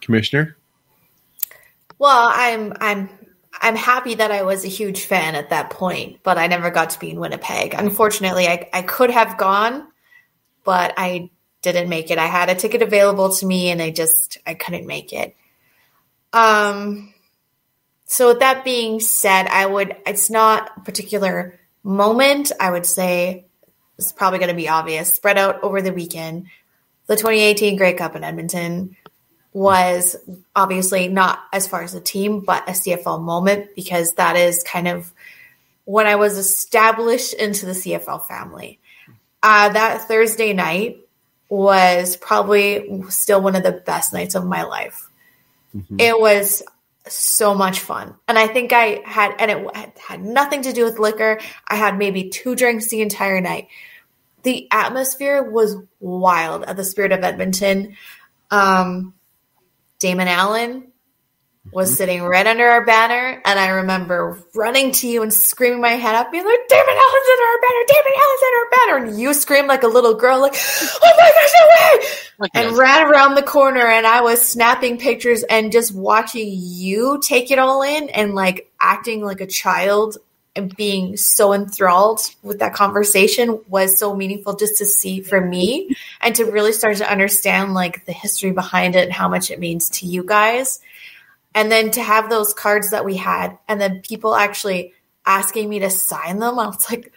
Commissioner? Well, I'm I'm I'm happy that I was a huge fan at that point, but I never got to be in Winnipeg. Unfortunately, I, I could have gone, but I didn't make it. I had a ticket available to me and I just I couldn't make it. Um so with that being said, I would it's not a particular moment. I would say it's probably going to be obvious. Spread out over the weekend. The 2018 Grey Cup in Edmonton was obviously not as far as a team, but a CFL moment because that is kind of when I was established into the CFL family. Uh, that Thursday night was probably still one of the best nights of my life. Mhm. It was so much fun. And I think I had, and it had nothing to do with liquor. I had maybe two drinks the entire night. the atmosphere was wild at the Spirit of Edmonton. Um, Damon Allen was Mm-hmm. sitting right under our banner, and I remember running to you and screaming my head up, being like, "Damon Allen's under our banner! Damon Allen's under our banner!" And you screamed like a little girl, like, "Oh my gosh, no way!" And this. ran around the corner and I was snapping pictures and just watching you take it all in and like acting like a child and being so enthralled with that conversation was so meaningful just to see for me and to really start to understand like the history behind it and how much it means to you guys. And then to have those cards that we had and then people actually asking me to sign them, I was like,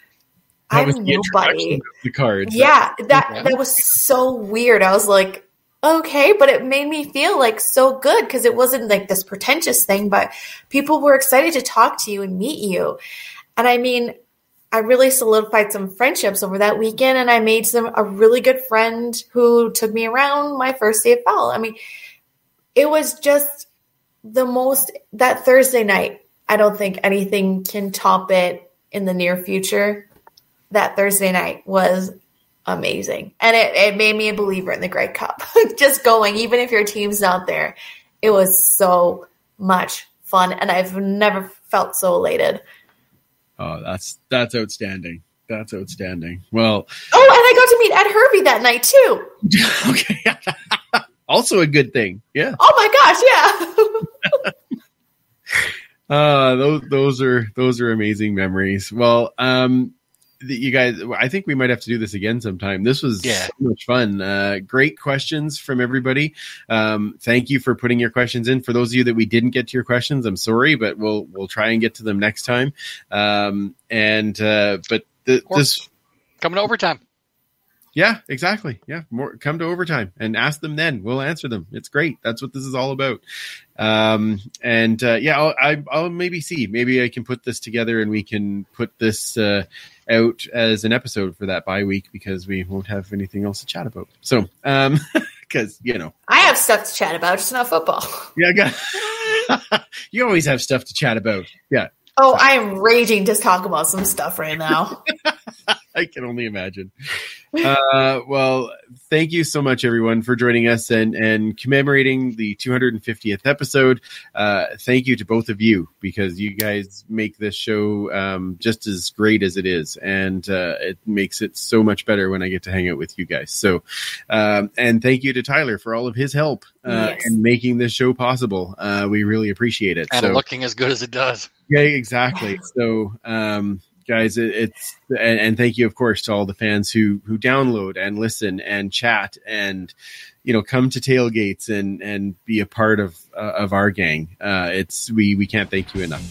I'm nobody. the cards. Yeah, that Yeah. that was so weird. I was like, okay, but it made me feel like so good because it wasn't like this pretentious thing, but people were excited to talk to you and meet you. And I mean, I really solidified some friendships over that weekend and I made some a really good friend who took me around my first CFL. I mean, it was just the most that Thursday night. I don't think anything can top it in the near future. That Thursday night was amazing. And it, it made me a believer in the Grey Cup. Just going, even if your team's not there, it was so much fun. And I've never felt so elated. Oh, that's that's outstanding. That's outstanding. Well, Oh, and I got to meet Ed Hervey that night too. okay. also a good thing. Yeah. Oh my gosh, yeah. Uh those those are those are amazing memories. Well, um you guys I think we might have to do this again sometime. This was Yeah. so much fun. Uh great questions from everybody. Um thank you for putting your questions in. For those of you that we didn't get to your questions, I'm sorry, but we'll we'll try and get to them next time. Um and uh but Or- this Coming to overtime. Yeah, exactly. Yeah, more come to overtime and ask them. Then we'll answer them. It's great. That's what this is all about. Um, and uh, yeah, I'll, I, I'll maybe see. Maybe I can put this together and we can put this uh, out as an episode for that bye week because we won't have anything else to chat about. So, um, because you know, I have stuff to chat about, just not football. yeah, got, you always have stuff to chat about. Yeah, Oh, I am raging to talk about some stuff right now. I can only imagine. Uh, well, thank you so much, everyone, for joining us and and commemorating the 250th episode. Uh, thank you to both of you because you guys make this show um, just as great as it is, and uh, it makes it so much better when I get to hang out with you guys. So, um, and thank you to Tyler for all of his help uh, Yes. in making this show possible. Uh, we really appreciate it. And so, looking as good as it does. yeah, exactly. So, um, guys, it, it's and, and thank you, of course, to all the fans who who download and listen and chat and you know come to tailgates and and be a part of uh, of our gang. Uh, it's we we can't thank you enough.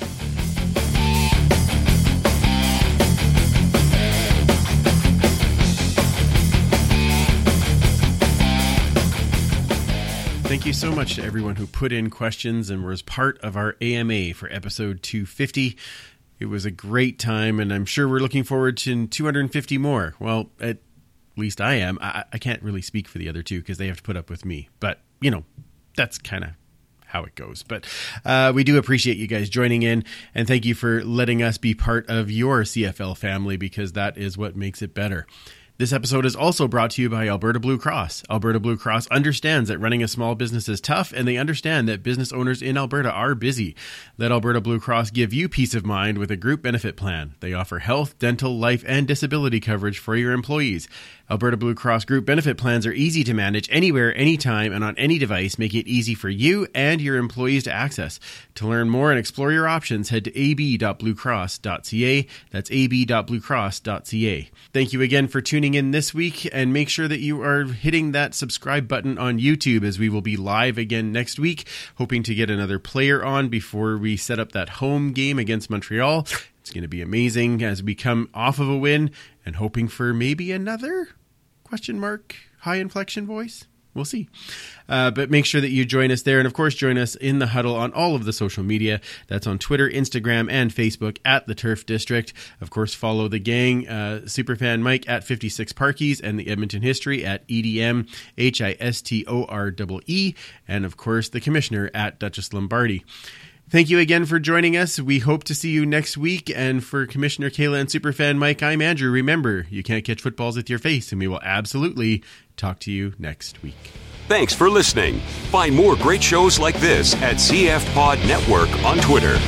Thank you so much to everyone who put in questions and was part of our AMA for episode 250. It was a great time, and I'm sure we're looking forward to 250 more. Well, at least I am. I, I can't really speak for the other two because they have to put up with me. But, you know, that's kind of how it goes. But uh, we do appreciate you guys joining in, and thank you for letting us be part of your CFL family because that is what makes it better. This episode is also brought to you by Alberta Blue Cross. Alberta Blue Cross understands that running a small business is tough, and they understand that business owners in Alberta are busy. Let Alberta Blue Cross give you peace of mind with a group benefit plan. They offer health, dental, life, and disability coverage for your employees. Alberta Blue Cross group benefit plans are easy to manage anywhere, anytime, and on any device, making it easy for you and your employees to access. To learn more and explore your options, head to ab.bluecross.ca. That's ab.bluecross.ca. Thank you again for tuning in this week, and make sure that you are hitting that subscribe button on YouTube as we will be live again next week, hoping to get another player on before we set up that home game against Montreal. It's going to be amazing as we come off of a win and hoping for maybe another question mark high inflection voice. We'll see. Uh, but make sure that you join us there. And of course, join us in the huddle on all of the social media. That's on Twitter, Instagram, and Facebook at the Turf District. Of course, follow the gang, uh, Superfan Mike at 56 Parkies and the Edmonton History at EDM, H I S T O R E E. And of course, the Commissioner at Duchess Lombardi. Thank you again for joining us. We hope to see you next week. And for Commissioner Kayla and Superfan Mike, I'm Andrew. Remember, you can't catch footballs with your face, and we will absolutely talk to you next week. Thanks for listening. Find more great shows like this at CF Pod Network on Twitter.